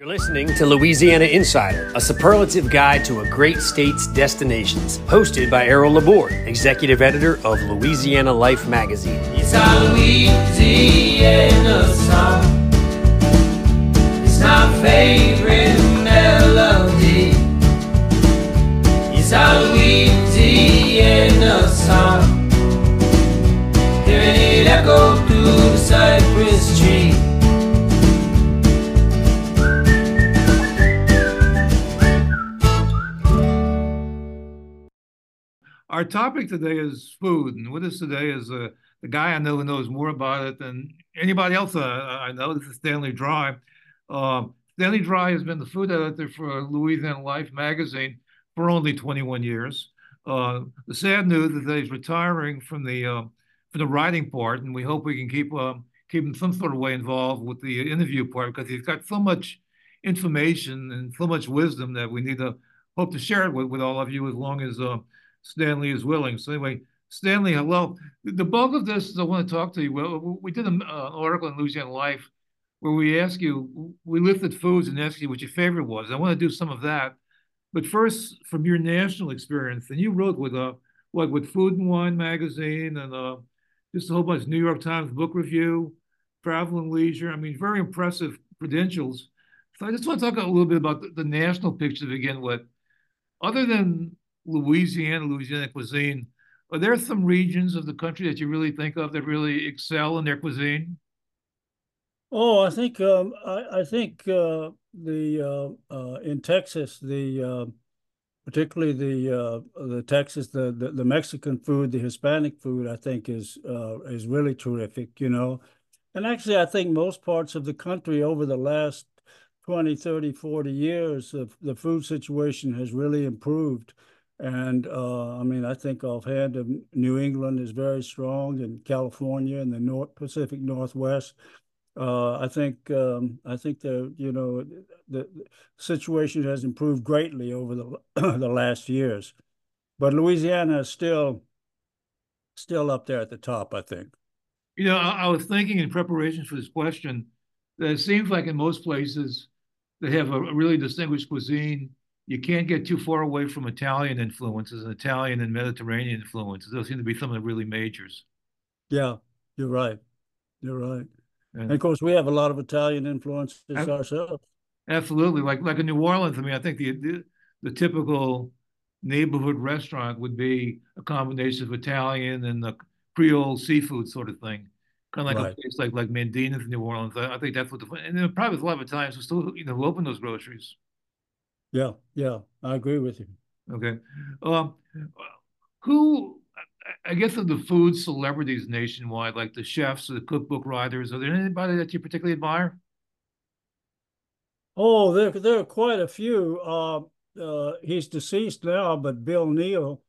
You're listening to Louisiana Insider, a superlative guide to a great state's destinations, hosted by Errol Laborde, executive editor of Louisiana Life magazine. It's our Louisiana song. It's my favorite melody. It's our Louisiana song. Hearing it echo Our topic today is food, and with us today is uh, the guy I know who knows more about it than anybody else uh, I know. This is Stanley Dry. Uh, Stanley Dry has been the food editor for Louisiana Life magazine for only 21 years. Uh, the sad news is that he's retiring from the uh, from the writing part, and we hope we can keep uh, keep him some sort of way involved with the interview part because he's got so much information and so much wisdom that we need to hope to share it with, with all of you as long as Stanley is willing. So anyway, Stanley, hello. The bulk of this is I want to talk to you. Well, we did an uh, article in Louisiana Life where we ask you, we lifted foods and asked you what your favorite was. I want to do some of that. But first, from your national experience, and you wrote with uh, what with Food and Wine magazine and uh, just a whole bunch of New York Times book review, Travel and Leisure. I mean, very impressive credentials. So I just want to talk a little bit about the, the national picture to begin with. Other than Louisiana, Louisiana cuisine, are there some regions of the country that you really think of that really excel in their cuisine? Oh, I think um, I, I, think uh, the uh, uh, in Texas, the uh, particularly the uh, the Texas, the, the, the Mexican food, the Hispanic food, I think is uh, is really terrific. You know, and actually, I think most parts of the country over the last 20, 30, 40 years, the, the food situation has really improved. And uh, I mean, I think offhand, New England is very strong, and California and the North Pacific Northwest. Uh, I think um, I think the you know the, the, situation has improved greatly over the the last years, but Louisiana is still still up there at the top. I think. You know, I, I was thinking in preparation for this question that it seems like in most places they have a, a really distinguished cuisine you can't get too far away from Italian influences and Italian and Mediterranean influences. Those seem to be some of the really majors. Yeah, you're right. You're right. And, and of course, we have a lot of Italian influences ourselves. Absolutely, like like in New Orleans. I mean, I think the, the the, typical neighborhood restaurant would be a combination of Italian and the Creole seafood sort of thing, kind of like right. a place like like Mandina's in New Orleans. I, I think that's what the and probably a lot of Italians who still you know who open those groceries. Yeah, yeah, I agree with you. Okay. Um, who, I guess, of the food celebrities nationwide, like the chefs or the cookbook writers, are there anybody that you particularly admire? Oh, there, there are quite a few. Uh, uh, he's deceased now, but Bill Neal,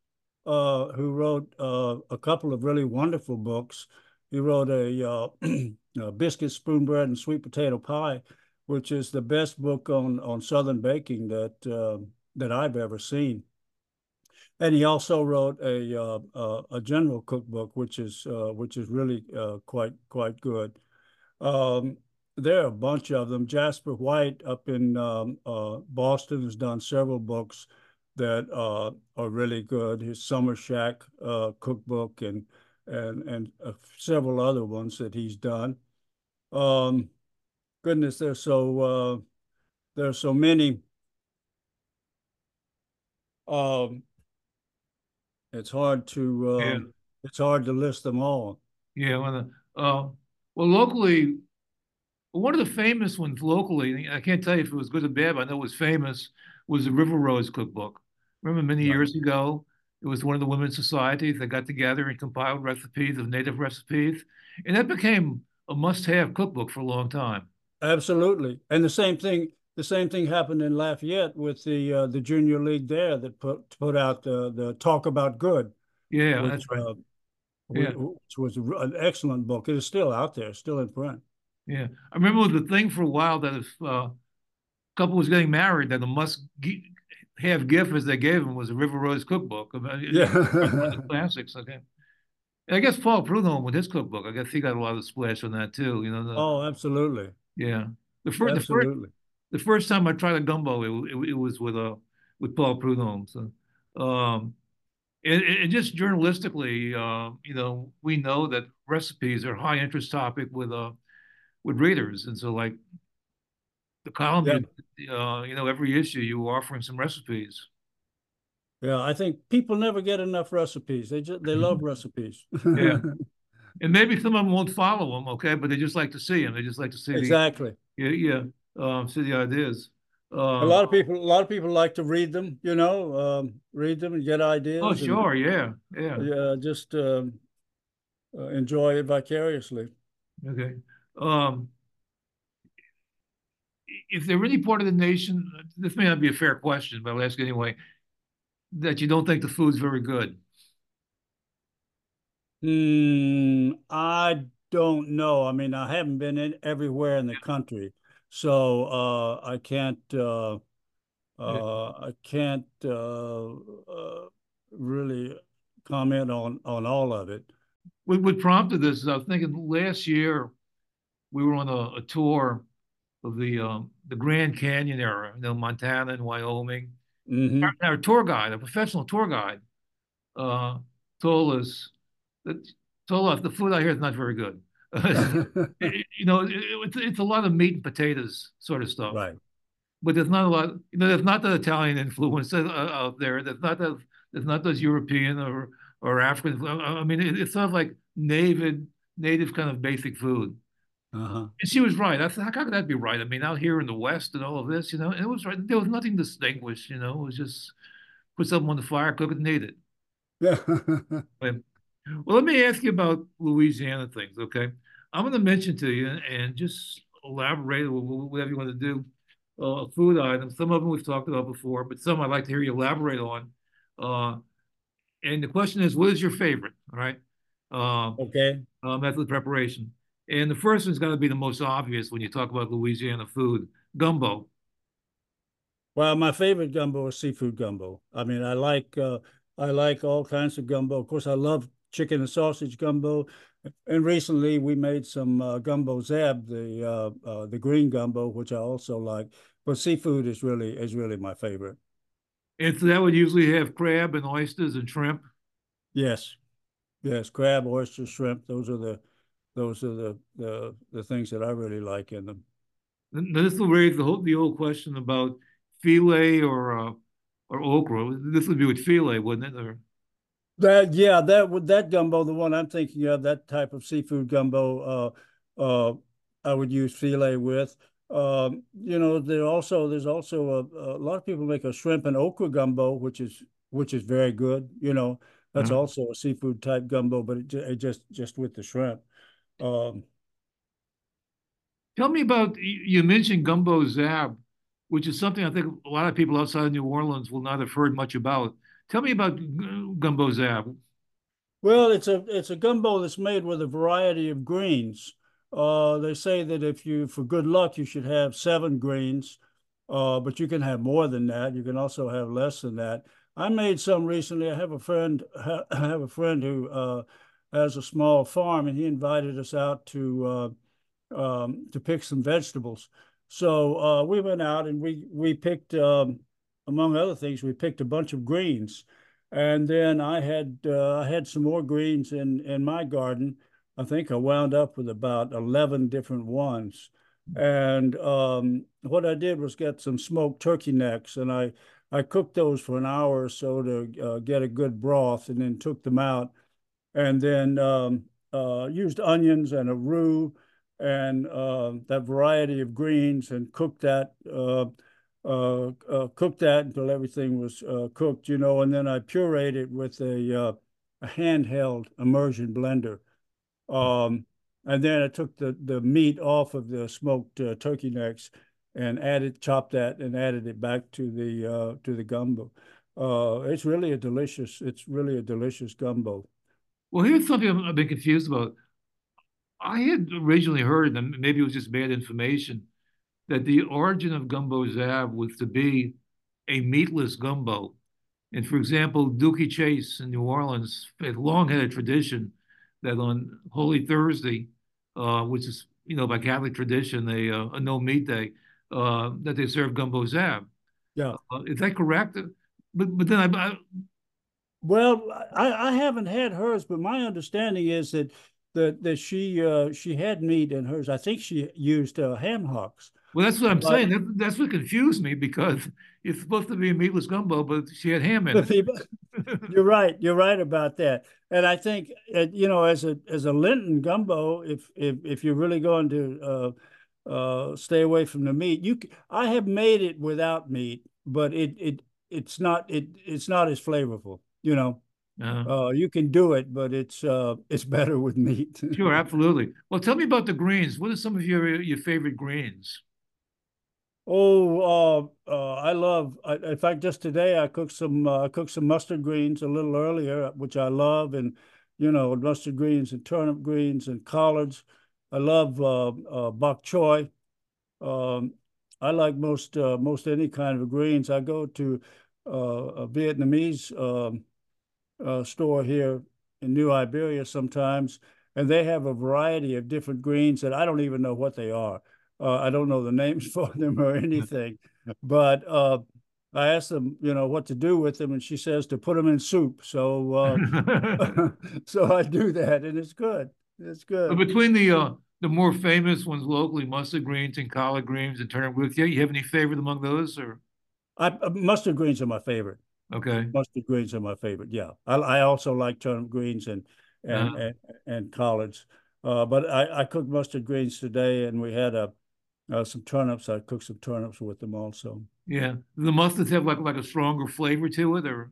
uh, who wrote uh, a couple of really wonderful books. He wrote a, uh, a biscuit, spoon bread, and sweet potato pie which is the best book on on Southern baking that uh, that I've ever seen. And he also wrote a uh, a general cookbook, which is uh, which is really uh, quite quite good. Um, there are a bunch of them. Jasper White up in um, uh, Boston has done several books that uh, are really good. His Summer Shack cookbook and and and several other ones that he's done. Um, goodness, there's so uh, there's so many. Um, it's hard to uh, yeah. it's hard to list them all. Yeah, well, uh, well, locally, one of the famous ones locally, I can't tell you if it was good or bad, but I know it was famous, was the River Road Cookbook. Remember many right. years ago, it was one of the women's societies that got together and compiled recipes of native recipes, and that became a must-have cookbook for a long time. Absolutely, and the same thing. The same thing happened in Lafayette with the uh, the junior league there that put put out the the Talk About Good. Yeah, which, that's right. Uh, yeah. which was an excellent book. It is still out there, still in print. Yeah, I remember the thing for a while that if uh, a couple was getting married, that the must have gift as they gave him was a River Road cookbook. Yeah, classics. Okay. I guess Paul Prudhomme with his cookbook, I guess he got a lot of splash on that too. You know. The, oh, absolutely. Yeah. The first, the first, the first time I tried a gumbo, it, it, it was with a uh, with Paul Prudhomme. So, um, and, and, just journalistically, uh, you know, we know that recipes are a high interest topic with uh with readers, and so like the column, yeah. uh, you know, every issue you were offering some recipes. Yeah, I think people never get enough recipes. They just they love recipes. yeah, and maybe some of them won't follow them, okay, but they just like to see them. They just like to see exactly. The, yeah, yeah, um, see the ideas. Um, a lot of people, a lot of people like to read them. You know, um, read them and get ideas. Oh, sure, and, yeah, yeah, yeah. Just um, uh, enjoy it vicariously. Okay. Um, if they're really part of the nation, this may not be a fair question, but I'll ask anyway, that you don't think the food's very good? Hmm, I don't know. I mean, I haven't been in everywhere in the country, so uh, I can't uh, uh, I can't uh, uh, really comment on on all of it. What, what prompted this is I was thinking last year we were on a, a tour of the um, the Grand Canyon area, you know, Montana and Wyoming. Mm-hmm. Our, our, tour guide, a professional tour guide, uh, told us us the food out here is not very good. you know, it, it's it's a lot of meat and potatoes sort of stuff. Right. But there's not a lot. You know, there's not the Italian influence uh, out there. There's not that. There's not those European or or African. I mean, it, it's not like native native kind of basic food. Uh-huh. And she was right. I thought, how could that be right? I mean, out here in the West and all of this, you know, it was right. There was nothing distinguished, you know. It was just put something on the fire, cook it, and eat it. Yeah. Well, let me ask you about Louisiana things, okay? I'm going to mention to you and just elaborate whatever you want to do. Uh, food items. Some of them we've talked about before, but some I'd like to hear you elaborate on. Uh, and the question is, what is your favorite? All right. Uh, okay. Method of preparation. And the first one's got to be the most obvious when you talk about Louisiana food gumbo. Well, my favorite gumbo is seafood gumbo. I mean, I like uh, I like all kinds of gumbo. Of course, I love chicken and sausage gumbo. And recently, we made some uh, gumbo z'herbes, the uh, uh, the green gumbo, which I also like. But seafood is really is really my favorite. And so that would usually have crab and oysters and shrimp. Yes, yes, crab, oyster, shrimp. Those are the those are the, the, the things that I really like in them. Now this will raise the whole the old question about filé or uh, or okra. This would be with filé, wouldn't it? Or... That yeah, that would that gumbo, the one I'm thinking of, that type of seafood gumbo, uh, uh, I would use filé with. Um, you know, there also there's also a, a, lot of people make a shrimp and okra gumbo, which is which is very good. You know, that's mm-hmm. also a seafood type gumbo, but it, it just just with the shrimp. Um, Tell me about you mentioned gumbo z'herbes, which is something I think a lot of people outside of New Orleans will not have heard much about. Tell me about gumbo z'herbes. Well, it's a it's a gumbo that's made with a variety of greens. Uh, they say that if you, for good luck, you should have seven greens, uh, but you can have more than that. You can also have less than that. I made some recently. I have a friend. I have a friend who uh, has a small farm, and he invited us out to uh, um, to pick some vegetables. So uh, we went out and we we picked, um, among other things, we picked a bunch of greens, and then I had uh, I had some more greens in in my garden. I think I wound up with about eleven different ones. And um, what I did was get some smoked turkey necks, and I I cooked those for an hour or so to uh, get a good broth, and then took them out and then um, uh, used onions and a roux and uh, that variety of greens and cooked that uh, uh, uh cooked that until everything was uh, cooked, you know, and then I pureed it with a, a handheld immersion blender. Um, and then I took the, the meat off of the smoked turkey necks and added, chopped that and added it back to the to the gumbo. it's really a delicious, it's really a delicious gumbo. Well, here's something I've been confused about. I had originally heard, and maybe it was just bad information, that the origin of gumbo z'herbes was to be a meatless gumbo. And for example, Dooky Chase in New Orleans had long had a tradition that on Holy Thursday, uh, which is you know by Catholic tradition a, uh, a no meat day, uh, that they serve gumbo zab. Yeah. Uh, is that correct? But but then I, I well, I, I haven't had hers, but my understanding is that that that she uh, she had meat in hers. I think she used uh, ham hocks. Well, that's what I'm but, saying. That, that's what confused me because it's supposed to be a meatless gumbo, but she had ham in it. you're right. You're right about that. And I think uh, you know, as a as a Lenten gumbo, if if if you're really going to uh, uh, stay away from the meat, you I have made it without meat, but it it it's not it it's not as flavorful. You know. Uh-huh. Uh, you can do it, but it's uh, it's better with meat. sure, absolutely. Well, tell me about the greens. What are some of your your favorite greens? Oh, uh, uh, I love. I, in fact, just today I cooked some. Uh, I cooked some mustard greens a little earlier, which I love, and you know, mustard greens and turnip greens and collards. I love uh, uh, bok choy. Um, I like most uh, most any kind of greens. I go to a Vietnamese. Um, store here in New Iberia sometimes, and they have a variety of different greens that I don't even know what they are. Uh, I don't know the names for them or anything, but uh, I asked them, you know, what to do with them, and she says to put them in soup. So, uh, so I do that, and it's good. It's good. Between the uh, the more famous ones locally, mustard greens and collard greens and turnip greens, yeah, you have any favorite among those, or? I, uh, mustard greens are my favorite. Okay. Mustard greens are my favorite. Yeah, I, I also like turnip greens and and uh-huh. and, and collards. Uh, but I, I cooked mustard greens today, and we had a uh, some turnips. I cooked some turnips with them also. Yeah, the mustards have like like a stronger flavor to it, or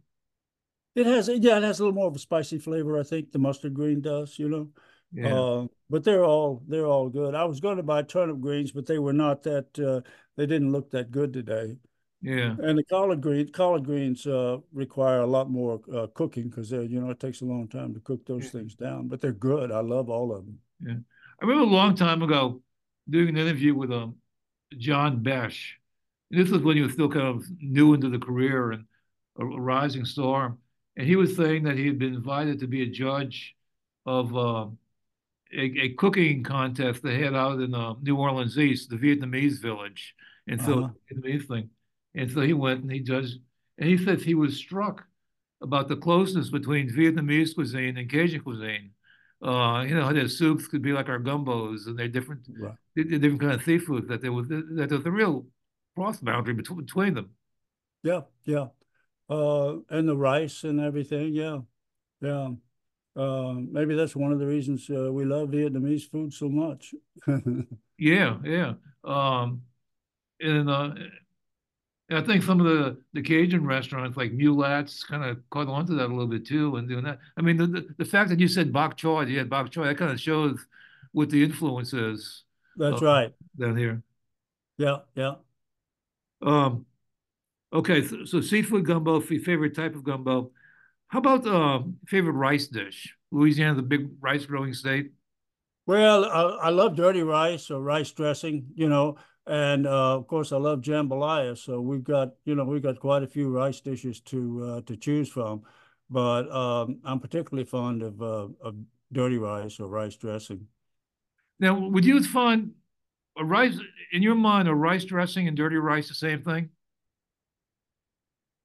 it has. Yeah, it has a little more of a spicy flavor. I think the mustard green does. You know. Yeah. Uh, but they're all they're all good. I was going to buy turnip greens, but they were not that. Uh, they didn't look that good today. Yeah. And the collard greens, collard greens uh, require a lot more uh, cooking because they you know it takes a long time to cook those yeah. things down. But they're good. I love all of them. Yeah. I remember a long time ago doing an interview with um John Besh. This was when he was still kind of new into the career and a, a rising star. And he was saying that he had been invited to be a judge of uh, a, a, cooking contest they had out in uh, New Orleans East, the Vietnamese village, and so uh-huh. Vietnamese thing. And so he went and he judged, and he says he was struck about the closeness between Vietnamese cuisine and Cajun cuisine. Uh, you know, their soups could be like our gumbos, and they're different, right. they're different kind of seafood. That there was that there's a real cross boundary between between them. Yeah, yeah, uh, and the rice and everything. Yeah, yeah. Uh, maybe that's one of the reasons uh, we love Vietnamese food so much. yeah, yeah. Um, and uh, and I think some of the, the Cajun restaurants like Mulate's kind of caught on to that a little bit too and doing that. I mean, the, the, the fact that you said bok choy, you had bok choy, that kind of shows what the influence is. That's uh, right. Down here. Yeah, yeah. Um, okay, so, so seafood gumbo, favorite type of gumbo. How about uh, favorite rice dish? Louisiana, the big rice growing state. Well, I, I love dirty rice or rice dressing. You know, and uh, of course, I love jambalaya. So we've got, you know, we've got quite a few rice dishes to uh, to choose from. But um, I'm particularly fond of, uh, of dirty rice or rice dressing. Now, would you find a rice in your mind a rice dressing and dirty rice the same thing?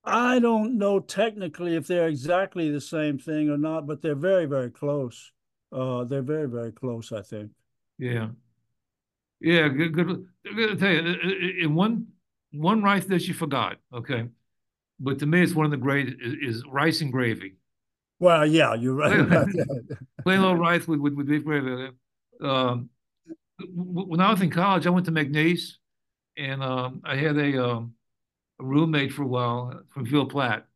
I don't know technically if they're exactly the same thing or not, but they're very, very close. Uh, they're very, very close, I think. Yeah. Yeah, good. good. I'm gonna tell you, in one one rice dish you forgot, okay, but to me it's one of the great is, is rice and gravy. Well, yeah, you're right. Plain old rice with, with, with beef gravy. Um, when I was in college, I went to McNeese, and um, I had a, um, a, roommate for a while from Ville Platte.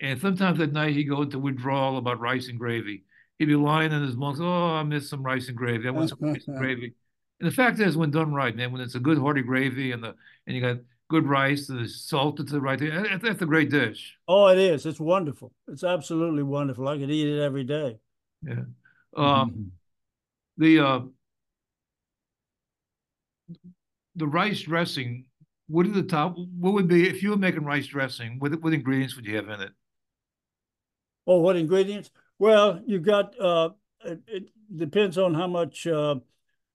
And sometimes at night he'd go into withdrawal about rice and gravy. He'd be lying in his bunk, oh, I miss some rice and gravy. I want some rice and gravy. And the fact is, when done right, man, when it's a good hearty gravy and the and you got good rice and the salt to the right thing, that's a great dish. Oh, it is. It's wonderful. It's absolutely wonderful. I could eat it every day. Yeah. Um, mm-hmm. The uh, the rice dressing. What are the top? What would be if you were making rice dressing? What what ingredients would you have in it? Oh, what ingredients? Well, you've got. Uh, it, it depends on how much. Uh,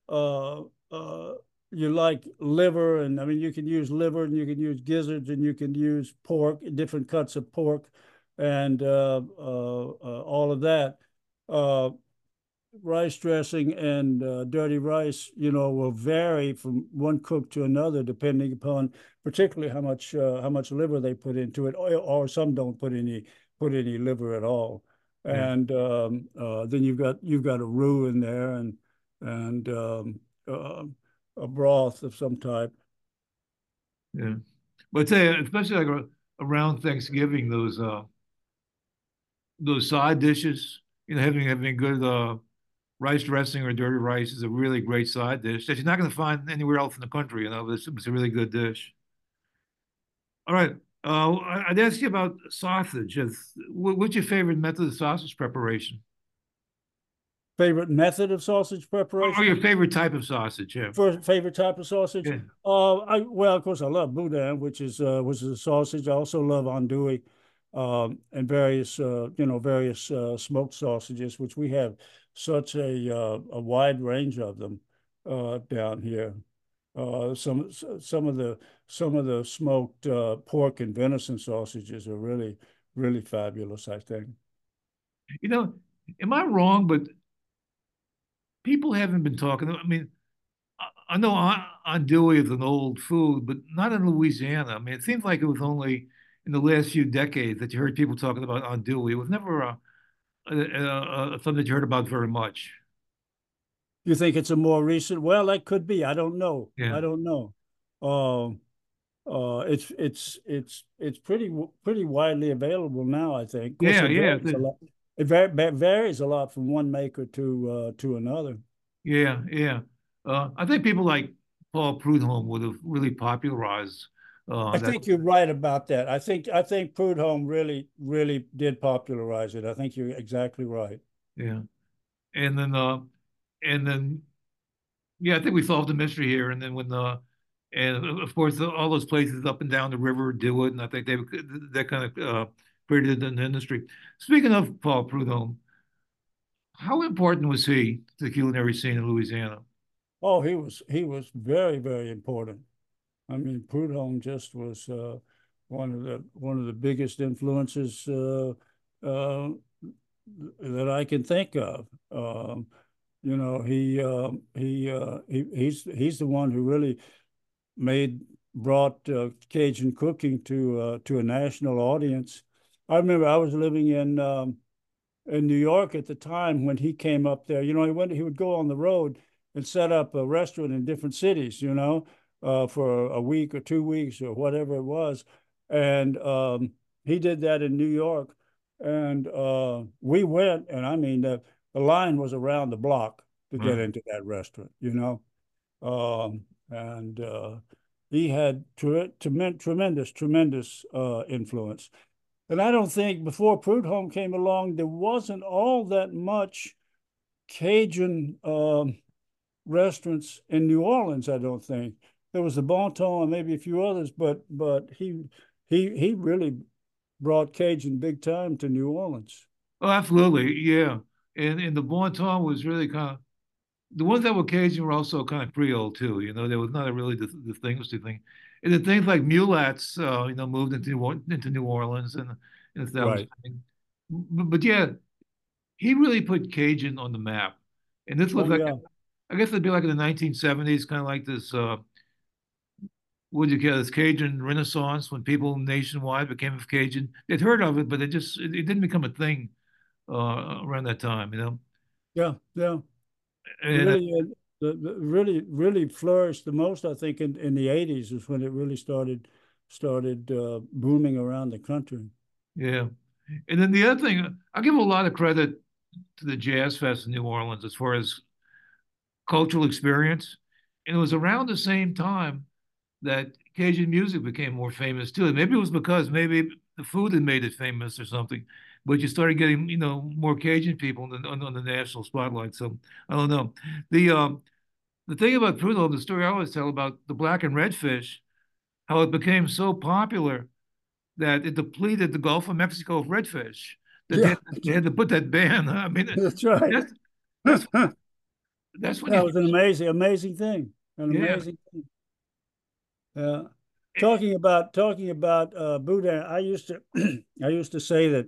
uh, uh, you like liver, and I mean you can use liver, and you can use gizzards, and you can use pork, different cuts of pork, and uh, uh, uh all of that. Uh, rice dressing and uh, dirty rice, you know, will vary from one cook to another depending upon particularly how much uh, how much liver they put into it, or, or, some don't put any put any liver at all. And um, uh, then you've got you've got a roux in there and and um, uh, a broth of some type. Yeah, but say especially like around Thanksgiving, those uh, those side dishes, you know, having having good uh, rice dressing or dirty rice is a really great side dish that you're not going to find anywhere else in the country. You know, it's, it's a really good dish. All right. Uh, I'd ask you about sausage. What's your favorite method of sausage preparation? Favorite method of sausage preparation? Or your favorite type of sausage? Yeah. For favorite type of sausage? Yeah. Uh, I well, of course, I love boudin, which is uh, which is a sausage. I also love andouille, um, and various uh, you know various uh, smoked sausages, which we have such a uh, a wide range of them uh, down here. Uh, some some of the some of the smoked uh, pork and venison sausages are really really fabulous. I think. You know, am I wrong? But people haven't been talking. I mean, I know andouille is an old food, but not in Louisiana. I mean, it seems like it was only in the last few decades that you heard people talking about andouille. It was never a, a, a, a something that you heard about very much. You think it's a more recent? Well, that could be. I don't know. Yeah. I don't know. Um, uh, it's it's it's it's pretty pretty widely available now. I think. Yeah, yeah. It varies a lot from one maker to uh, to another. Yeah, yeah. Uh, I think people like Paul Prudhomme would have really popularized. Uh, I think you're right about that. I think I think Prudhomme really really did popularize it. I think you're exactly right. Yeah, and then uh, and then yeah, I think we solved the mystery here. And then when the and of course all those places up and down the river do it, and I think they that kind of uh, created an industry. Speaking of Paul Prudhomme, how important was he to the culinary scene in Louisiana? Oh, he was he was very very important. I mean, Prudhomme just was uh, one of the one of the biggest influences uh, uh that I can think of. Um, you know, he uh, he uh, he he's he's the one who really made brought uh, Cajun cooking to uh, to a national audience. I remember I was living in um, in New York at the time when he came up there. You know, he went he would go on the road and set up a restaurant in different cities. You know, uh, for a week or two weeks or whatever it was, and um, he did that in New York. And uh, we went, and I mean the the line was around the block to get mm. into that restaurant, you know. Um, and uh, he had tre- tremendous, tremendous uh, influence. And I don't think before Prudhomme came along, there wasn't all that much Cajun um, restaurants in New Orleans. I don't think there was the Bon Ton and maybe a few others, but but he he he really brought Cajun big time to New Orleans. Oh, absolutely, yeah and and the bon ton was really kind of the ones that were Cajun were also kind of Creole too. You know, there was not a really distinguished thing. And the things like Mulate's, uh, you know, moved into into New Orleans and and that right. but, but, yeah, he really put Cajun on the map. And this was oh, like, yeah. I guess it'd be like in the 1970s, kind of like this. Uh, what do you call this Cajun Renaissance when people nationwide became Cajun? They'd heard of it, but it just it, it didn't become a thing uh, around that time, you know. Yeah, yeah. And, really, uh, the, the, really, really flourished the most, I think, in, in the '80s is when it really started started uh, booming around the country. Yeah, and then the other thing, I give a lot of credit to the Jazz Fest in New Orleans as far as cultural experience, and it was around the same time that Cajun music became more famous too. And maybe it was because maybe the food had made it famous or something but you started getting you know more Cajun people on, on, on the national spotlight. So I don't know. The um, the thing about Prudhomme, the story I always tell about the blackened red fish, how it became so popular that it depleted the Gulf of Mexico of redfish. That yeah. they, had, they, had, to put that ban. I mean, that's right. That's, that's, that's what that was an amazing, amazing thing. An yeah. amazing thing. Yeah. Talking about talking about uh, boudin, I used to I used to say that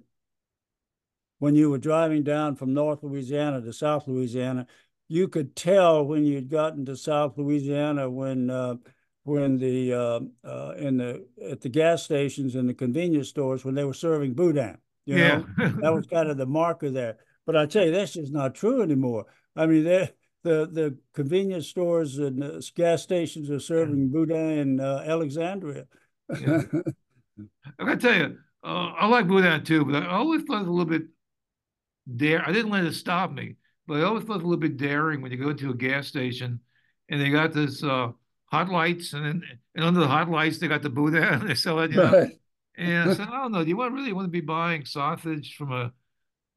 when you were driving down from North Louisiana to South Louisiana, you could tell when you'd gotten to South Louisiana when uh, when the uh, uh, in the at the gas stations and the convenience stores when they were serving boudin. You yeah. know, that was kind of the marker there. But I tell you, that's just not true anymore. I mean, the the convenience stores and the gas stations are serving boudin in uh, Alexandria. yeah. I gotta tell you, uh, I like boudin too, but I always thought it was a little bit dare. I didn't let it stop me, but I always felt a little bit daring when you go to a gas station and they got this uh, hot lights, and then and under the hot lights they got the boudin and they sell it. You know? Right. And I said, I don't know. Do you want really want to be buying sausage from a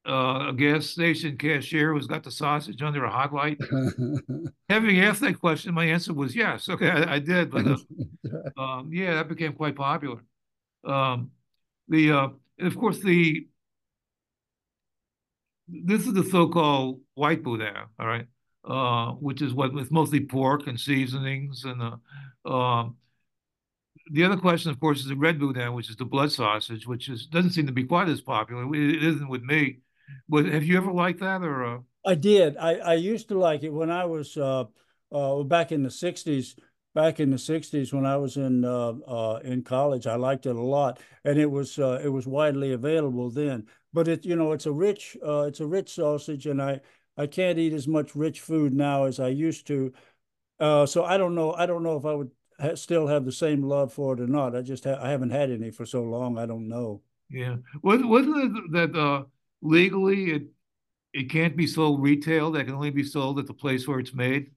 uh, a gas station cashier who's got the sausage under a hot light? Having asked that question, my answer was yes. Okay, I, I did, but uh, um, yeah, that became quite popular. Um, the uh, and of course the this is the so-called white boudin, all right, uh, which is what with mostly pork and seasonings and uh, um, the other question, of course, is the red boudin, which is the blood sausage, which is doesn't seem to be quite as popular. It isn't with me. But have you ever liked that or? Uh... I did. I, I used to like it when I was uh, uh, back in the '60s. Back in the '60s, when I was in uh, uh, in college, I liked it a lot, and it was uh, it was widely available then. But it you know it's a rich uh, it's a rich sausage, and I I can't eat as much rich food now as I used to. Uh, so I don't know. I don't know if I would ha still have the same love for it or not. I just ha I haven't had any for so long. I don't know. Yeah, was wasn't it that uh, legally it it can't be sold retail? That can only be sold at the place where it's made.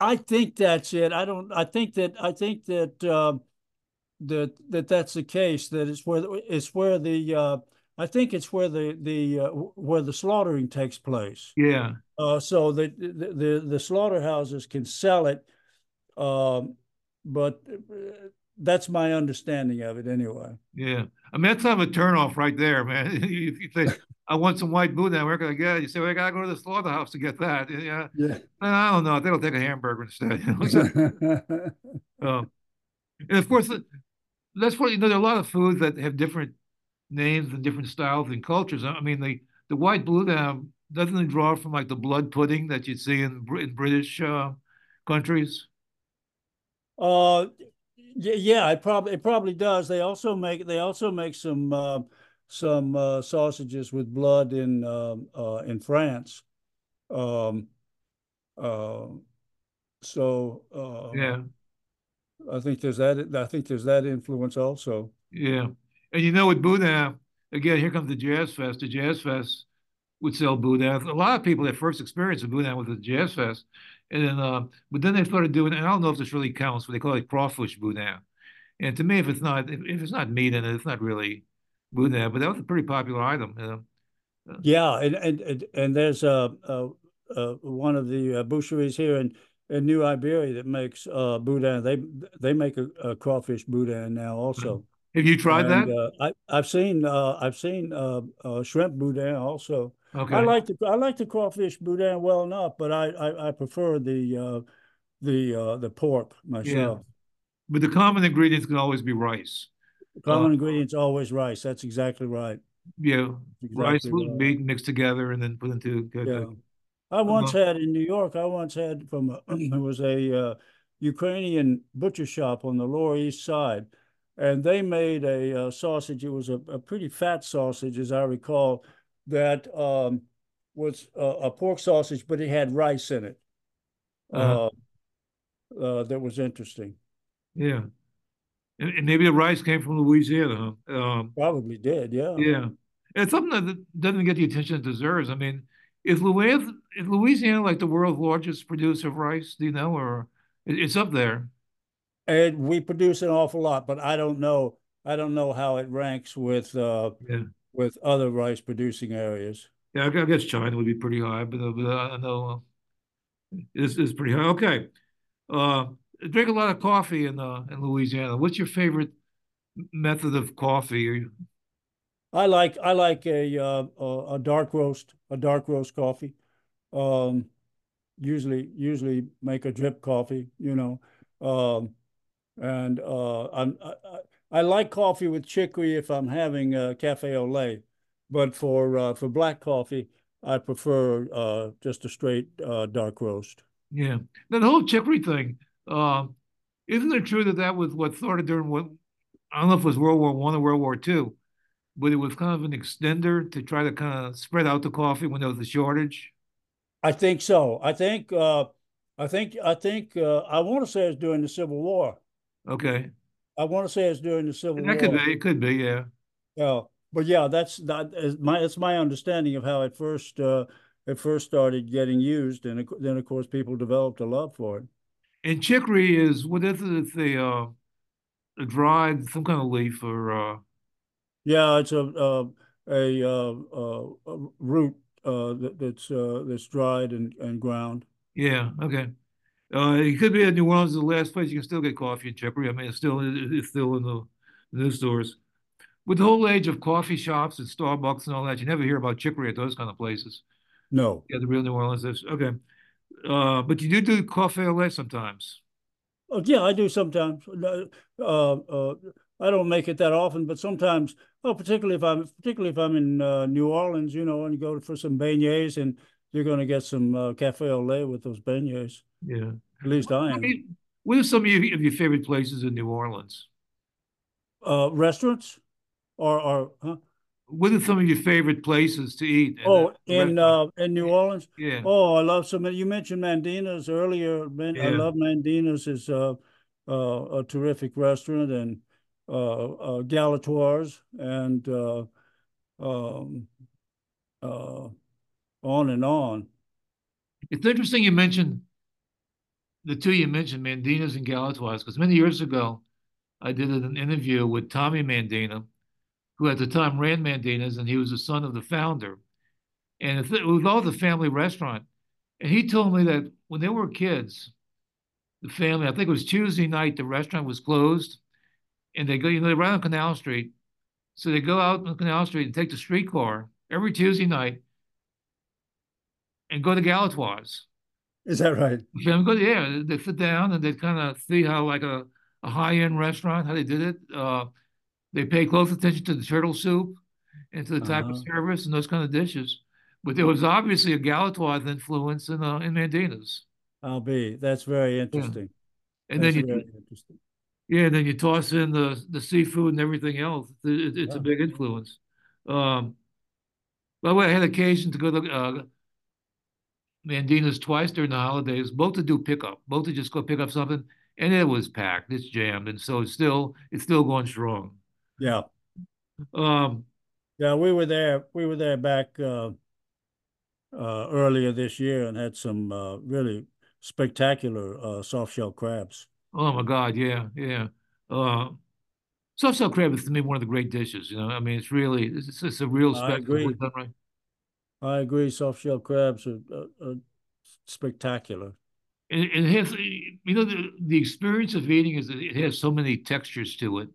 I think that's it. I don't. I think that. I think that uh, that that that's the case. That it's where it's where the. Uh, I think it's where the the uh, where the slaughtering takes place. Yeah. Uh, so that the, the the slaughterhouses can sell it, um, but uh, that's my understanding of it anyway. Yeah, I mean that's kind of a turnoff right there, man. if you say I want some white boudin, where can I get it? You say, well, I gotta go to the slaughterhouse to get that. Yeah, yeah. I don't know. I think I'll take a hamburger instead. um, and of course, that's what you know. There are a lot of foods that have different names and different styles and cultures. I mean, the the white boudin doesn't it draw from like the blood pudding that you'd see in in British uh, countries? Uh, yeah, it probably it probably does. They also make they also make some uh, some uh, sausages with blood in um, uh, in France. Um, uh, so uh, yeah, I think there's that. I think there's that influence also. Yeah, and you know, with Boudin, again, here comes the Jazz Fest. The Jazz Fest would sell Boudin. A lot of people their first experience with Boudin was the Jazz Fest, and then, uh, but then they started doing, and I don't know if this really counts, but they call it crawfish boudin. And to me, if it's not, if, if it's not meat in it, it's not really boudin. But that was a pretty popular item. You know? uh, yeah, and and and there's a, a, a one of the uh, boucheries here in in New Iberia that makes uh, boudin. They they make a, a crawfish boudin now also. Have you tried and, that? Uh, I, I've seen uh, I've seen uh, uh, shrimp boudin also. Okay. I like the I like the crawfish boudin well enough, but I I, I prefer the uh, the uh, the pork myself. Yeah. But the common ingredients can always be rice. The common uh, ingredients always rice. That's exactly right. Yeah, exactly rice, right. meat mixed together and then put into. yeah. I once uh-huh. had in New York. I once had from a, it was a uh, Ukrainian butcher shop on the Lower East Side, and they made a, uh, sausage. It was a, a pretty fat sausage, as I recall that um, was a, a, pork sausage, but it had rice in it. Uh-huh. Uh, uh, that was interesting. Yeah. And, and, maybe the rice came from Louisiana. Um, Probably did, yeah. Yeah. It's something that doesn't get the attention it deserves. I mean, is Louisiana, is Louisiana like the world's largest producer of rice? Do you know, or it's up there? And we produce an awful lot, but I don't know. I don't know how it ranks with uh, yeah with other rice producing areas. Yeah, I guess China would be pretty high, but, uh, but I know uh, it's, it's pretty high. Okay. Uh, drink a lot of coffee in uh, in Louisiana. What's your favorite method of coffee? I like I like a uh, a dark roast a dark roast coffee. Um, usually usually make a drip coffee, you know. Um, and uh, I'm, I, I like coffee with chicory if I'm having a cafe au lait, but for uh, for black coffee, I prefer uh, just a straight uh, dark roast. Yeah. Now, the whole chicory thing, uh, isn't it true that that was what started during what I don't know if it was World War One or World War Two, but it was kind of an extender to try to kind of spread out the coffee when there was a shortage. I think so. I think uh, I think I think uh, I want to say it's during the Civil War. Okay. I want to say it's during the Civil That War. could be. It could be. Yeah. Yeah, but yeah, that's that is my it's my understanding of how it first uh, it first started getting used, and then of course people developed a love for it. And chicory is what is it? The uh, a dried some kind of leaf or uh, Yeah, it's a uh, a, uh, uh, a root uh, that, that's uh, that's dried and, and ground. yeah. Okay. Uh, it could be in New Orleans, the last place you can still get coffee and chicory. I mean, it's still it's still in the news stores. With the whole age of coffee shops and Starbucks and all that, you never hear about chicory at those kind of places. No, Yeah, the real New Orleans is okay. Uh, but you do do coffee au lait sometimes. oh yeah, I do sometimes. Uh, uh, I don't make it that often, but sometimes. Oh, particularly if I'm particularly if I'm in uh, New Orleans, you know, and you go for some beignets, and you're going to get some uh, cafe au lait with those beignets. Yeah. At least I I am. mean, what are some of your, of your favorite places in New Orleans? Uh, restaurants, or or huh? What are some of your favorite places to eat? and, Oh, in uh in New Orleans. yeah, Oh, I love some. You mentioned Mandina's earlier. Man, I love Mandina's. is uh, uh, a terrific restaurant and uh, uh, Galatoire's and uh, um, uh, on and on. it's interesting you mentioned the two you mentioned, Mandina's and Galatoire's, because many years ago I did an interview with Tommy Mandina, who at the time ran Mandina's, and he was the son of the founder, and it was all the family restaurant, and he told me that when they were kids, the family, I think it was Tuesday night, the restaurant was closed, and they go, you know, they're right on Canal Street. So they go out on Canal Street and take the streetcar every Tuesday night and go to Galatoire's. Is that right? The go, yeah, they sit down and they kind of see how like a, a high-end restaurant, how they did it. Uh, they pay close attention to the turtle soup and to the type of Uh-huh. service and those kind of dishes. But there was obviously a Galatoire's influence in uh, in Mandina's. I'll be. That's very interesting. And That's then you very interesting. Yeah, and then you toss in the the seafood and everything else. It, it's a big influence. Um, by the way, I had occasion to go to uh, Mandina's twice during the holidays, both to do pickup, both to just go pick up something, and it was packed. It's jammed, and so it's still it's still going strong. Yeah, Um, yeah. We were there. We were there back uh, uh, earlier this year and had some uh, really spectacular uh, soft shell crabs. oh my God, yeah, yeah. Uh, soft shell crab is to me one of the great dishes. You know, I mean, it's really it's, it's a real I special agree. done right. I agree. Soft shell crabs are, are, are spectacular. it, it has you know the, the experience of eating is that it has so many textures to it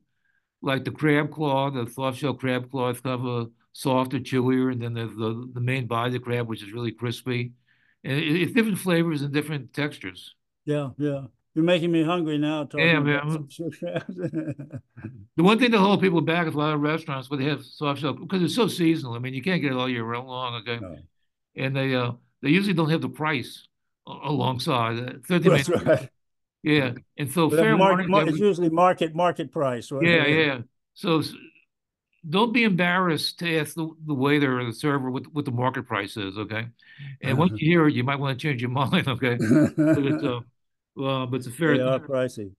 like the crab claw the soft shell crab claw is kind of a softer chewier and then there's the, the main body of the crab which is really crispy and it, it's different flavors and different textures Yeah, yeah. You're making me hungry now talking Yeah, man. soft shell crabs. the one thing that hold people back is a lot of restaurants where they have soft shell because it's so seasonal i mean you can't get it all year round long okay No. and they uh they usually don't have the price alongside uh, 30 That's minutes. right. yeah and so But fair market, warning mar- it's usually market market price. right? Yeah, yeah. So don't be embarrassed to ask the, the waiter or the server what, what the market price is, okay? And once you hear it, you might want to change your mind, okay? But uh, uh, but it's a fair They are pricey.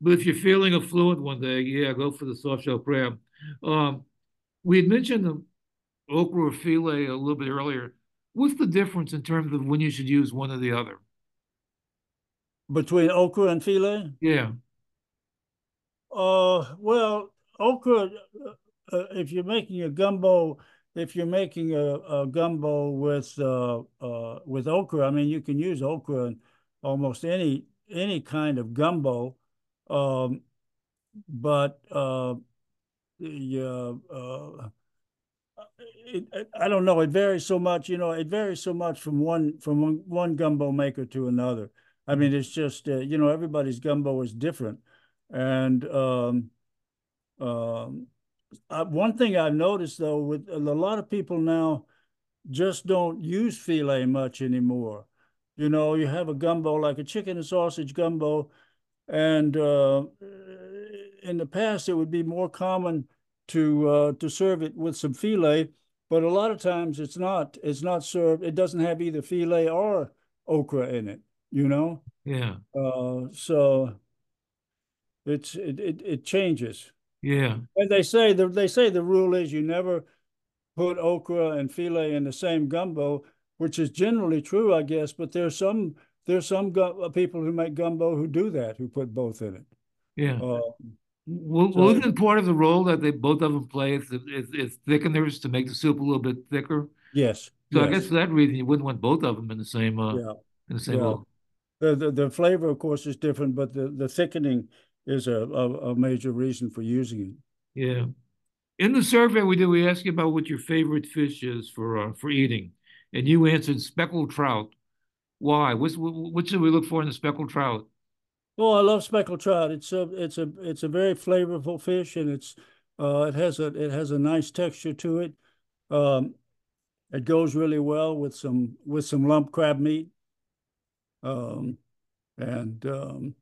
But if you're feeling affluent one day, yeah, go for the soft shell crab. Um, we had mentioned the okra or filé a little bit earlier. What's the difference in terms of when you should use one or the other? Between okra and filé? Yeah, Uh, well, okra, uh, uh, if you're making a gumbo, if you're making a, a gumbo with uh, uh, with okra, I mean, you can use okra in almost any any kind of gumbo. Um, but uh, the uh, uh, it, I don't know. It varies so much. You know, it varies so much from one from one, gumbo maker to another. I mean, it's just uh, you know everybody's gumbo is different, and um, um, uh, one thing I've noticed though with a lot of people now just don't use filé much anymore. You know, you have a gumbo like a chicken and sausage gumbo, and uh, in the past it would be more common to uh, to serve it with some filé, but a lot of times it's not. It's not served. It doesn't have either filé or okra in it. You know. Yeah. Uh, so it's it, it it changes. Yeah. And they say the they say the rule is you never put okra and filé in the same gumbo, which is generally true, I guess. But there's some there's some people who make gumbo who do that, who put both in it. Yeah. Uh, well, so, wasn't part of the role that they both of them play is, is, is thickeners to make the soup a little bit thicker? Yes. So yes. I guess for that reason you wouldn't want both of them in the same uh, yeah. in the same yeah. The, the the flavor, of course, is different, but the, the thickening is a, a, a major reason for using it. Yeah. In the survey we did, we asked you about what your favorite fish is for uh, for eating, and you answered speckled trout. Why? What's, what should we look for in the speckled trout? Oh, I love speckled trout. It's a it's a it's a very flavorful fish, and it's uh, it has a it has a nice texture to it. Um, it goes really well with some with some lump crab meat. Um, and um,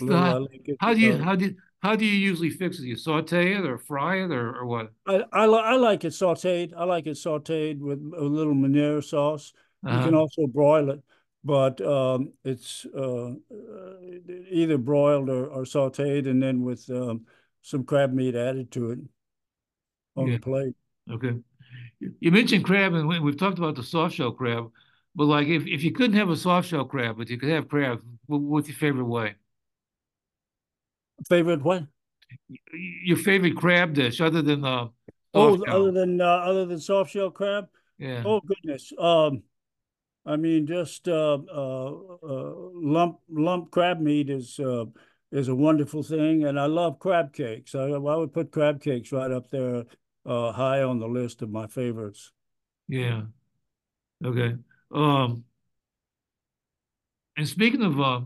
how, how, do you uh, how do you, how do you usually fix it? You saute it or fry it or, or what? I I, li I like it sautéed. I like it sautéed with a little Meunière sauce. Uh -huh. You can uh-huh. also broil it but um, it's uh, either broiled or, or, sauteed and then with um, some crab meat added to it on yeah. the plate. Okay. You mentioned crab, and we've talked about the soft shell crab, but like if, if you couldn't have a soft shell crab, but you could have crab, what's your favorite way? Favorite what? Your favorite crab dish, other than uh, oh, other than uh, other than soft shell crab. Yeah. Oh goodness. Um, I mean, just uh, uh, uh, lump lump crab meat is uh, is a wonderful thing, and I love crab cakes. I, I would put crab cakes right up there, uh, high on the list of my favorites. Yeah. Okay. Um, and speaking of uh,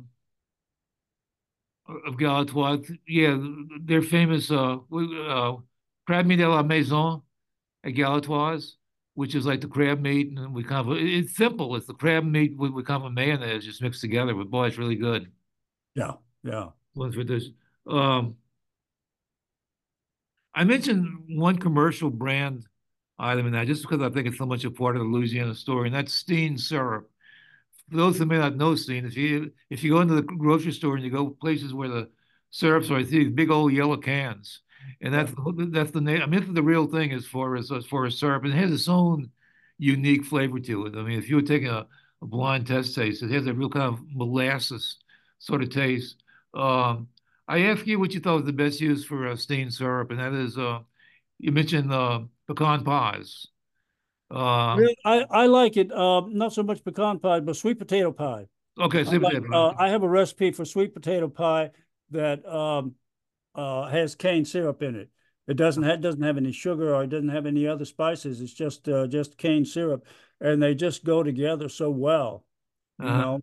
of Galatoire's, yeah, they're famous uh, uh, crab meat à la maison at Galatoire's which is like the crab meat, and we kind of it's simple. It's the crab meat with, with kind of mayonnaise just mixed together. But boy, it's really good. Yeah, yeah. One for this. Um, I mentioned one commercial brand item in that just because I think it's so much a part of the Louisiana story, and that's Steen syrup. For those who may not know Steen, if you if you go into the grocery store and you go places where the syrups are, I see these big old yellow cans and that's the, that's the name. I mean, the real thing as far as as far as syrup, and it has its own unique flavor to it. I mean, if you were taking a, a blind test taste, it has a real kind of molasses sort of taste. Um, I asked you what you thought was the best use for uh, Steen syrup, and that is uh, you mentioned uh, pecan pies. Uh, I I like it. Uh, not so much pecan pie, but sweet potato pie. Okay, sweet like, potato pie. Uh, I have a recipe for sweet potato pie that um, uh, has cane syrup in it. It doesn't have, doesn't have any sugar or it doesn't have any other spices. It's just uh, just cane syrup, and they just go together so well. You uh-huh.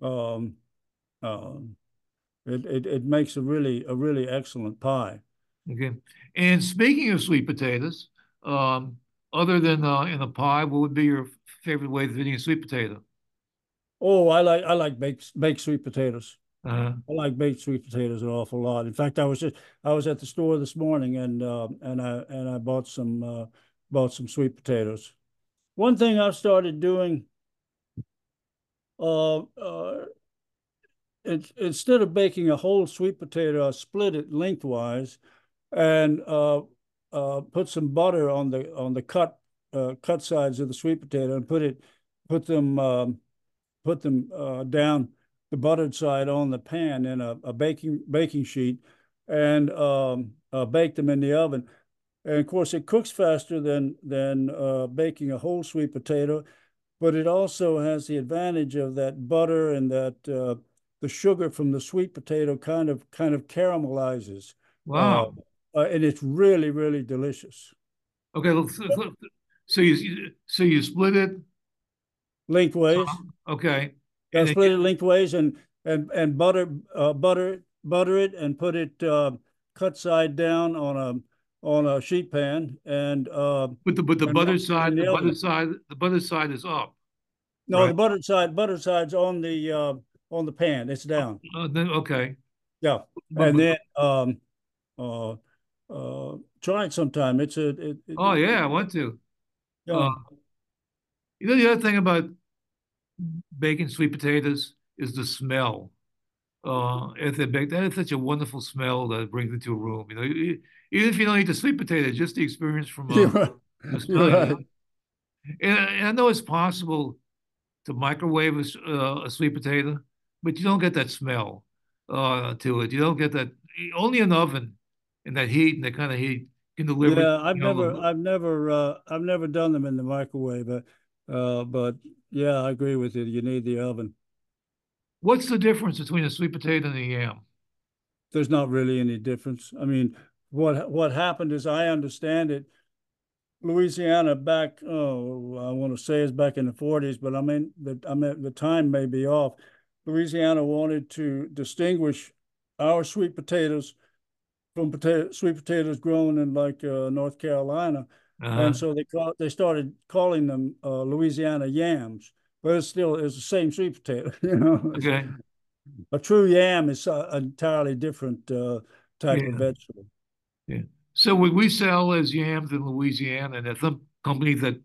know, um, um, it, it it makes a really a really excellent pie. Okay. And speaking of sweet potatoes, um, other than uh, in a pie, what would be your favorite way of eating a sweet potato? Oh, I like I like baked baked sweet potatoes. Uh-huh. I like baked sweet potatoes an awful lot. In fact, I was just I was at the store this morning and uh, and I and I bought some uh, bought some sweet potatoes. One thing I've started doing, uh, uh, it, instead of baking a whole sweet potato, I split it lengthwise, and uh, uh, put some butter on the on the cut uh, cut sides of the sweet potato and put it put them um, put them uh, down the buttered side on the pan in a, a baking baking sheet and um, uh, bake them in the oven. And of course, it cooks faster than than uh, baking a whole sweet potato, but it also has the advantage of that butter and that uh, the sugar from the sweet potato kind of kind of caramelizes. Wow! Uh, uh, and it's really really delicious. Okay, let's, let's- so you so you split it. lengthways. Okay, Yeah, and split it lengthways and and and butter uh, butter butter it and put it uh, cut side down on a on a sheet pan and uh, but the but the butter side, the the butter side, the butter side is up. no Right. the butter side butter side's on the uh, on the pan. It's down. Uh, then okay, Yeah, and then um uh uh try it sometime. It's a it, it- oh yeah, I want to. yeah. Uh, you know the other thing about baking sweet potatoes is the smell. Uh, if they bake, that is such a wonderful smell that it brings into a room. You know, e- even if you don't eat the sweet potato, just the experience from uh, right. the smell. You're you know. And, and I know it's possible to microwave a, uh, a sweet potato, but you don't get that smell uh, to it. You don't get that only an oven and that heat and that kind of heat can deliver. Yeah, I've you know, never, I've never, uh, I've never done them in the microwave, but, uh, but yeah, I agree with you. You need the oven. What's the difference between a sweet potato and a yam? There's not really any difference. I mean, what what happened is I understand it. Louisiana back, oh, I want to say it's back in the 40s, but I mean, the, I mean, the time may be off. Louisiana wanted to distinguish our sweet potatoes from potato, sweet potatoes grown in like uh, North Carolina. Uh, and so they call they started calling them uh, Louisiana yams, but it's still it's the same sweet potato. You know, okay. a true yam is an entirely different uh, type Yeah. of vegetable. Yeah. So what we sell as yams in Louisiana, and there's some companies that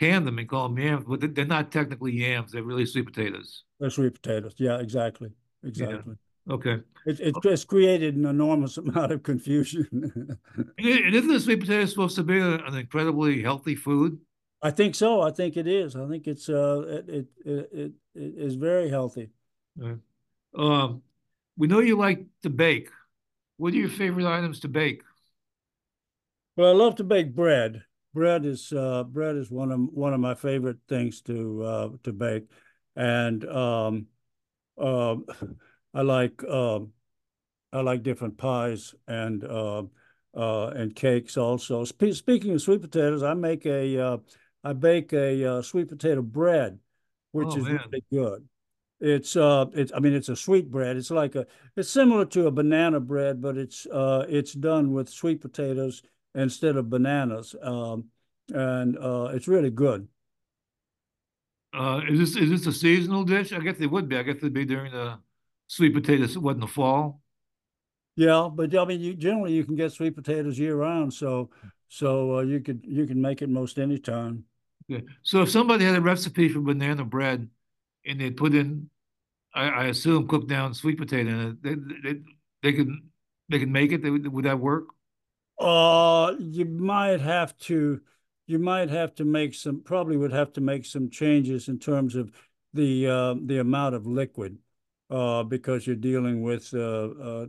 can them and call them yams, but they- they're not technically yams. They're really sweet potatoes. They're sweet potatoes. Yeah, exactly, exactly. Okay. It, it it's created an enormous amount of confusion. And isn't the sweet potato supposed to be an incredibly healthy food? I think so. I think it is. I think it's uh it it it, it, it is very healthy. Um, we know you like to bake. What are your favorite items to bake? Well, I love to bake bread. Bread is uh, bread is one of one of my favorite things to uh, to bake, and um, um, I like um, I like different pies and uh, uh, and cakes also. Spe speaking of sweet potatoes, I make a uh, I bake a uh, sweet potato bread, which Oh, is man. really good. It's uh it's I mean it's a sweet bread. It's like a it's similar to a banana bread, but it's uh it's done with sweet potatoes instead of bananas. Um and uh it's really good. Uh, is this is this a seasonal dish? I guess it would be. I guess it'd be during the sweet potatoes. What in the fall? Yeah, but I mean you generally you can get sweet potatoes year round, so so uh, you could you can make it most any time. Yeah. So if somebody had a recipe for banana bread and they put in, I, I assume cooked down sweet potato in it, they they they can they can make it. They, would would that work? Uh, you might have to, you might have to make some, probably would have to make some changes in terms of the uh, the amount of liquid, uh, because you're dealing with uh, uh,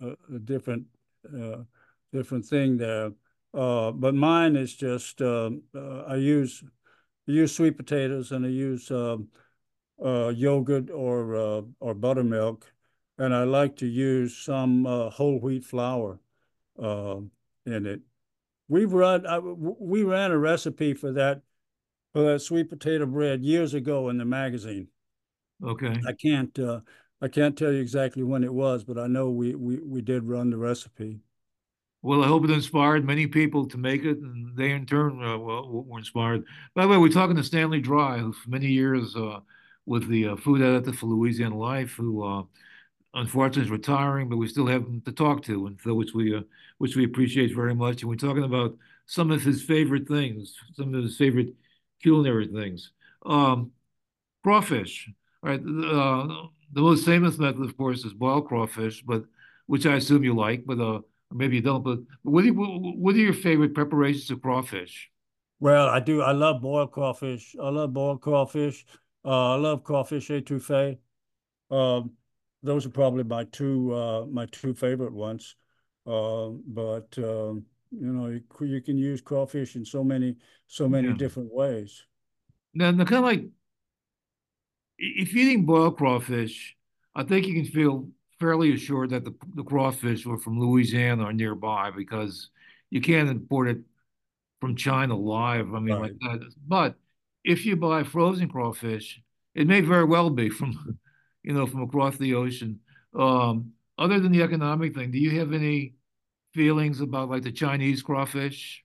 a, a different uh, different thing there. Uh, but mine is just um, uh, I use I use sweet potatoes and I use um, uh, yogurt or uh, or buttermilk, and I like to use some uh, whole wheat flour uh, in it. We've run I, we ran a recipe for that for that sweet potato bread years ago in the magazine. Okay. I can't uh, I can't tell you exactly when it was, but I know we we we did run the recipe. Well, I hope it inspired many people to make it, and they in turn uh, were were inspired. By the way, we're talking to Stanley Dry, who for many years uh, with the uh, food editor for Louisiana Life, who uh, unfortunately is retiring, but we still have him to talk to, and so which we uh, which we appreciate very much. And we're talking about some of his favorite things, some of his favorite culinary things. Um, crawfish, right? Uh, the most famous method, of course, is boiled crawfish, but which I assume you like, but uh, maybe you don't. But what, you, what are your favorite preparations of crawfish? Well, I do. I love boiled crawfish. I love boiled crawfish. Uh, I love crawfish etouffee. Um, those are probably my two uh, my two favorite ones. Uh, but um, you know, you, you can use crawfish in so many so many Yeah. different ways. Now kind of like if you're eating boiled crawfish, I think you can feel fairly assured that the, the crawfish were from Louisiana or nearby because you can't import it from China live. I mean, Right. like that. But if you buy frozen crawfish, it may very well be from, you know, from across the ocean. Um, other than the economic thing, do you have any feelings about like the Chinese crawfish?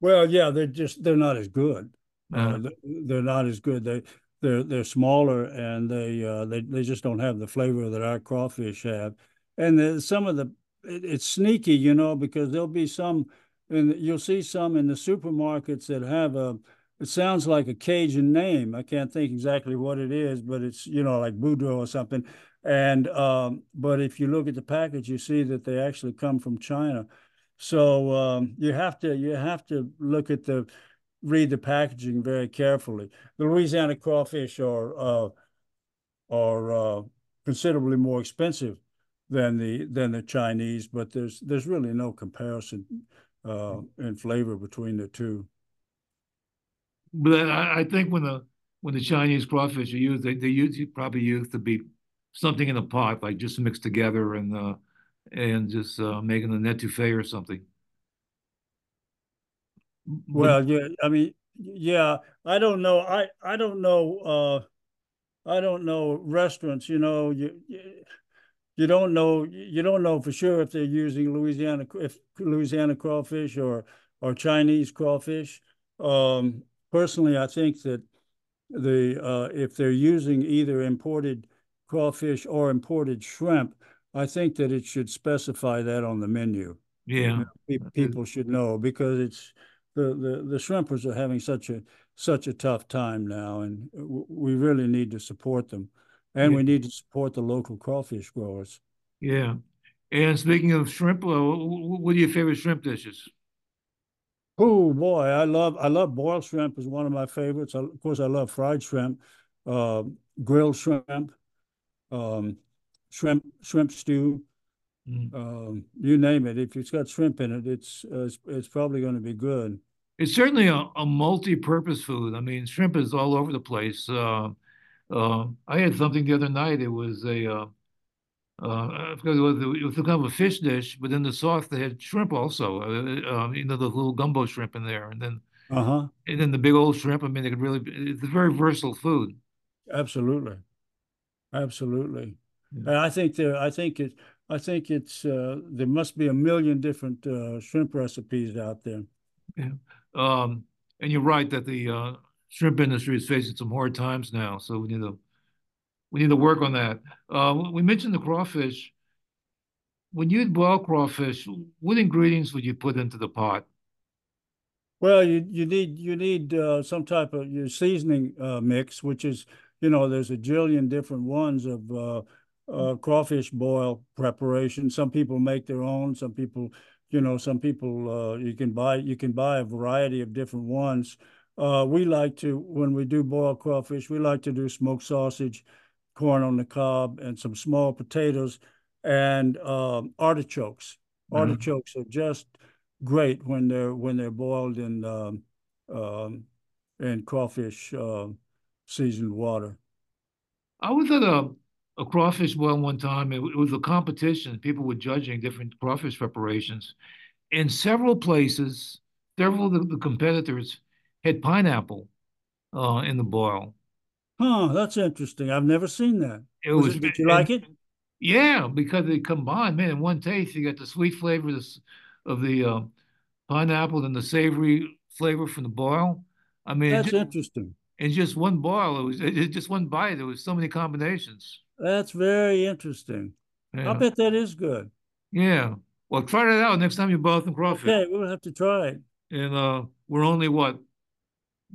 Well, yeah, they're just they're not as good. Uh, Uh, they're not as good. They they're they're smaller and they uh, they they just don't have the flavor that our crawfish have. And the, some of the it, it's sneaky, you know, because there'll be some and you'll see some in the supermarkets that have a it sounds like a Cajun name. I can't think exactly what it is, but it's you know like Boudreaux or something. And um, but if you look at the package, you see that they actually come from China. So um, you have to you have to look at the read the packaging very carefully. The Louisiana crawfish are uh, are uh, considerably more expensive than the than the Chinese, but there's there's really no comparison uh, in flavor between the two. but I, think when the when the Chinese crawfish are used, they they probably used to be something in a pot, like just mixed together and uh and just uh making an etouffee or something. Well, yeah, I mean, yeah, I don't know. I I don't know. Uh, I don't know restaurants. You know, you you you don't know you don't know for sure if they're using Louisiana if Louisiana crawfish or or Chinese crawfish. Um, personally, I think that the uh, if they're using either imported crawfish or imported shrimp, I think that it should specify that on the menu. yeah, Pe- People should know because it's the, the, the shrimpers are having such a such a tough time now, and we really need to support them, and yeah, we need to support the local crawfish growers. yeah. And speaking of shrimp, uh, wh- wh- what are your favorite shrimp dishes? Oh boy, I love I love boiled shrimp is one of my favorites. I, of course, I love fried shrimp, uh, grilled shrimp, um, shrimp shrimp stew. Mm. Um, you name it. If it's got shrimp in it, it's uh, it's, it's probably going to be good. It's certainly a, a multi-purpose food. I mean, shrimp is all over the place. Uh, uh, I had something the other night. It was a uh, uh, forgot what it was, it was kind of a fish dish, but in the sauce they had shrimp also. Uh, uh, you know, the little gumbo shrimp in there, and then Uh-huh. and then the big old shrimp. I mean, it could really. It's a very versatile food. Absolutely. Absolutely. Yeah. And I think there, I think it, I think it's, uh, there must be a million different, uh, shrimp recipes out there. Yeah. Um, and you're right that the uh, shrimp industry is facing some hard times now, so we need to we need to work on that. Uh, we mentioned the crawfish. When you boil crawfish, what ingredients would you put into the pot? Well, you, you need, you need, uh, some type of your seasoning, uh, mix, which is, you know, there's a jillion different ones of, uh, crawfish boil preparation. Some people make their own, some people, you know, some people, uh, you can buy, you can buy a variety of different ones. Uh, we like to, when we do boiled crawfish, we like to do smoked sausage, corn on the cob, and some small potatoes and um, artichokes. Uh, Artichokes are just great when they're when they're boiled in um, um, in crawfish uh, seasoned water. I was at a a crawfish boil one time. It, it was a competition. People were judging different crawfish preparations. In several places, several of the, the competitors had pineapple uh, in the boil. Huh, that's interesting. I've never seen that. It Was was, it, did you like it? yeah, because they combined, man, in one taste, you got the sweet flavor of, this, of the uh, pineapple and the savory flavor from the boil. I mean, That's just, interesting. in just one boil, it was it, it just one bite. There was so many combinations. That's very interesting. I Yeah, bet that is good. yeah. Well, try that out next time you boil some crawfish. Okay, we'll have to try it. And uh, we're only what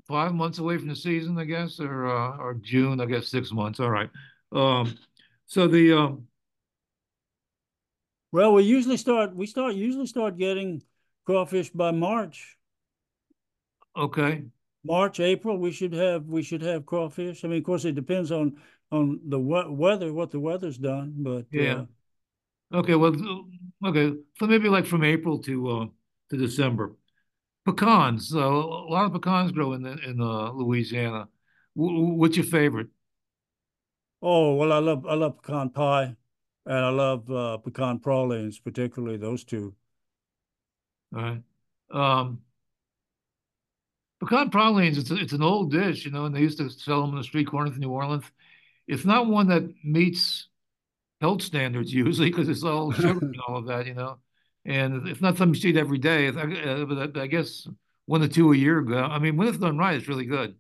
five months away from the season, I guess, or uh, or June, I guess six months. All right. Um, so the um, Well, we usually start we start usually start getting crawfish by March. okay, March, April, we should have we should have crawfish. I mean, of course, it depends on on the weather, what the weather's done, but yeah. uh, Okay, well, okay, so maybe like from April to uh to December. Pecans, uh, a lot of pecans grow in the, in uh, Louisiana. W what's your favorite? oh well, I love I love pecan pie, and I love uh, pecan pralines, particularly those two. All right. Um, pecan pralines, it's, a, it's an old dish, you know, and they used to sell them in the street corners in New Orleans. It's not one that meets health standards usually because it's all sugar and all of that, you know. And it's not something you see every day. Uh, but I guess one or two a year ago. I mean, when it's done right, it's really good.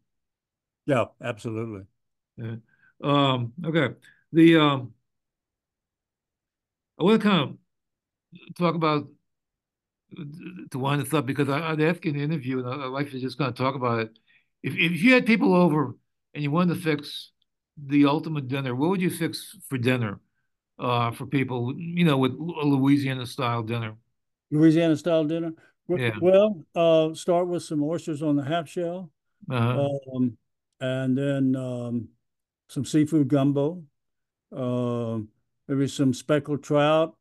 Yeah, absolutely. Yeah. Um, okay. The um, I want to kind of talk about to wind this up because I, would ask you in the interview, and I'd like to just kind of talk about it. If if you had people over and you wanted to fix the ultimate dinner, what would you fix for dinner uh, for people? You know, with a Louisiana style dinner. Louisiana style dinner. Yeah. Well, uh, start with some oysters on the half shell, uh-huh. um, and then um, some seafood gumbo, uh, maybe some speckled trout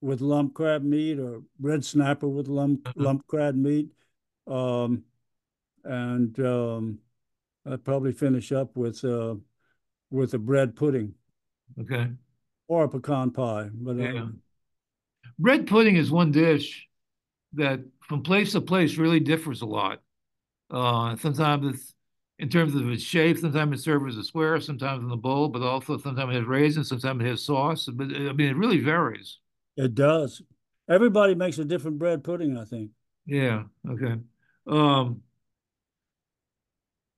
with lump crab meat or red snapper with lump uh-huh. lump crab meat, um, and um, I'd probably finish up with uh, with a bread pudding. Okay. Or a pecan pie, but yeah. bread pudding is one dish that from place to place really differs a lot. Uh, sometimes it's in terms of its shape, sometimes it serves as a square, sometimes in a bowl, but also sometimes it has raisins, sometimes it has sauce. But I mean, it really varies. It does. Everybody makes a different bread pudding, I think. Yeah. Okay. Um,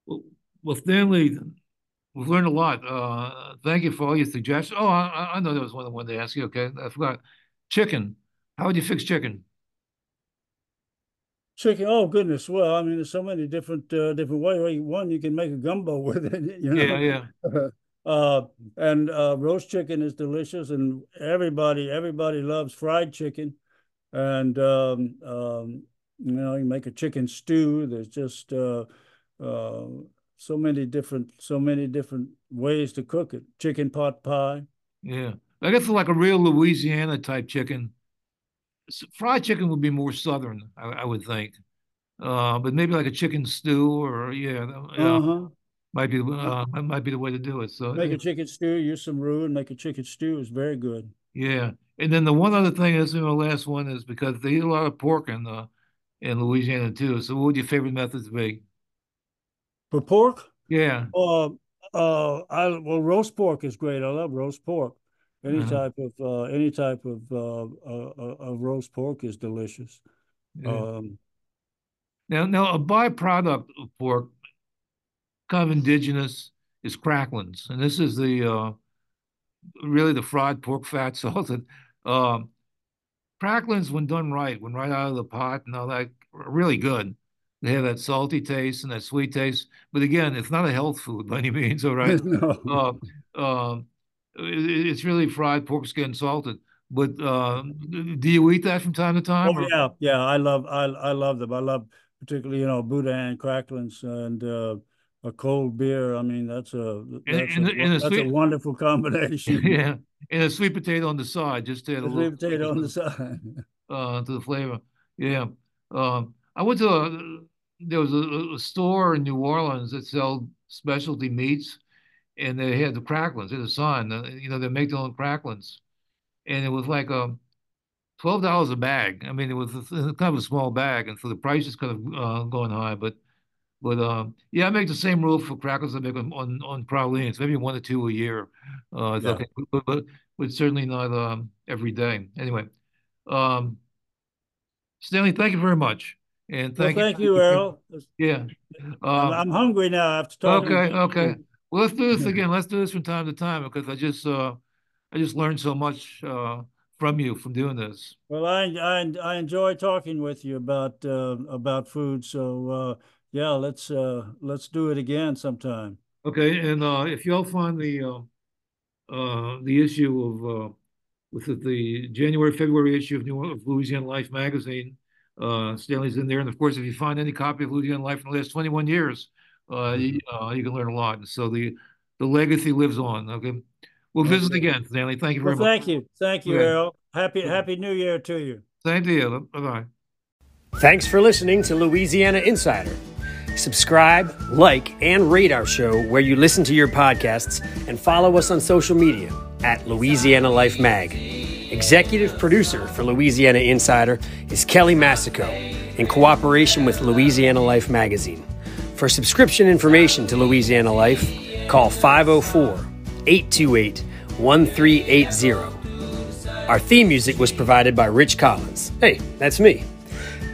well, well, Stanley, we've learned a lot. Uh, thank you for all your suggestions. Oh, I, I know there was one I wanted to ask you. Okay, I forgot. Chicken. How would you fix chicken? Chicken. Oh goodness. Well, I mean, there's so many different uh, different ways. One, you can make a gumbo with it. You know? Yeah, yeah. uh, and uh, roast chicken is delicious, and everybody everybody loves fried chicken. And um, um, you know, you make a chicken stew. There's just uh, uh, so many different so many different ways to cook it. Chicken pot pie. Yeah, I guess like a real Louisiana type chicken fried chicken would be more southern, I, I would think. Uh, but maybe like a chicken stew or yeah, uh-huh. might be uh, might be the way to do it. So make a chicken stew, use some roux, and make a chicken stew is very good. Yeah, and then the one other thing is the last one is because they eat a lot of pork in uh, in Louisiana too. So what would your favorite methods be? For pork? Yeah. Uh, uh, I well roast pork is great. I love roast pork. Any uh-huh. type of uh, any type of uh, uh, uh, of roast pork is delicious. Yeah. Um, now, now a byproduct of pork, kind of indigenous, is cracklings, and this is the uh, really the fried pork fat salted. Um, cracklings, when done right, when right out of the pot, and all that, are really good. They have that salty taste and that sweet taste, but again, it's not a health food by any means. All right. no. uh, um, it's really fried pork skin salted. But uh, do you eat that from time to time? Oh, yeah, yeah. I love I I love them. I love particularly you know boudin cracklings and uh, a cold beer. I mean that's a that's, and, and a, a, that's sweet, a wonderful combination. Yeah, and a sweet potato on the side, just to add a, a little sweet potato on the side uh, to the flavor. Yeah, um, I went to a there was a, a store in New Orleans that sold specialty meats and they had the cracklings. They had a sign, uh, you know, they make their own cracklings, and it was like a um, twelve dollars a bag. I mean, it was a, kind of a small bag, and so the price is kind of uh, going high. But but um, yeah, I make the same rule for crackers I make on on, on pralines, maybe one or two a year. Uh, yeah. okay, but, but, but certainly not um, every day. Anyway, um, Stanley, thank you very much. And thank, well, thank you, you Errol. Yeah, I'm, hungry now. I have to talk. Okay, okay. Well, let's do this again. Let's do this from time to time because I just uh, I just learned so much uh, from you from doing this. Well, I I, I enjoy talking with you about uh, about food. So uh, yeah, let's uh, let's do it again sometime. Okay, and uh, if y'all find the uh, uh, the issue of uh, with the January February issue of New of Louisiana Life magazine, uh, Stanley's in there, and of course, if you find any copy of Louisiana Life in the last twenty one years uh, you, mm-hmm. uh, you can learn a lot. And so the the legacy lives on. Okay, we'll visit again, Stanley. Thank you very well, much. Thank you, thank you, okay. Errol. Happy Happy New Year to you. Same to you. Bye bye. Thanks for listening to Louisiana Insider. Subscribe, like, and rate our show where you listen to your podcasts, and follow us on social media at Louisiana Life Mag. Executive producer for Louisiana Insider is Kelly Massicot in cooperation with Louisiana Life magazine. For subscription information to Louisiana Life, call 504 828 1380. Our theme music was provided by Rich Collins. Hey, that's me.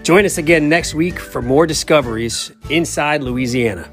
Join us again next week for more discoveries inside Louisiana.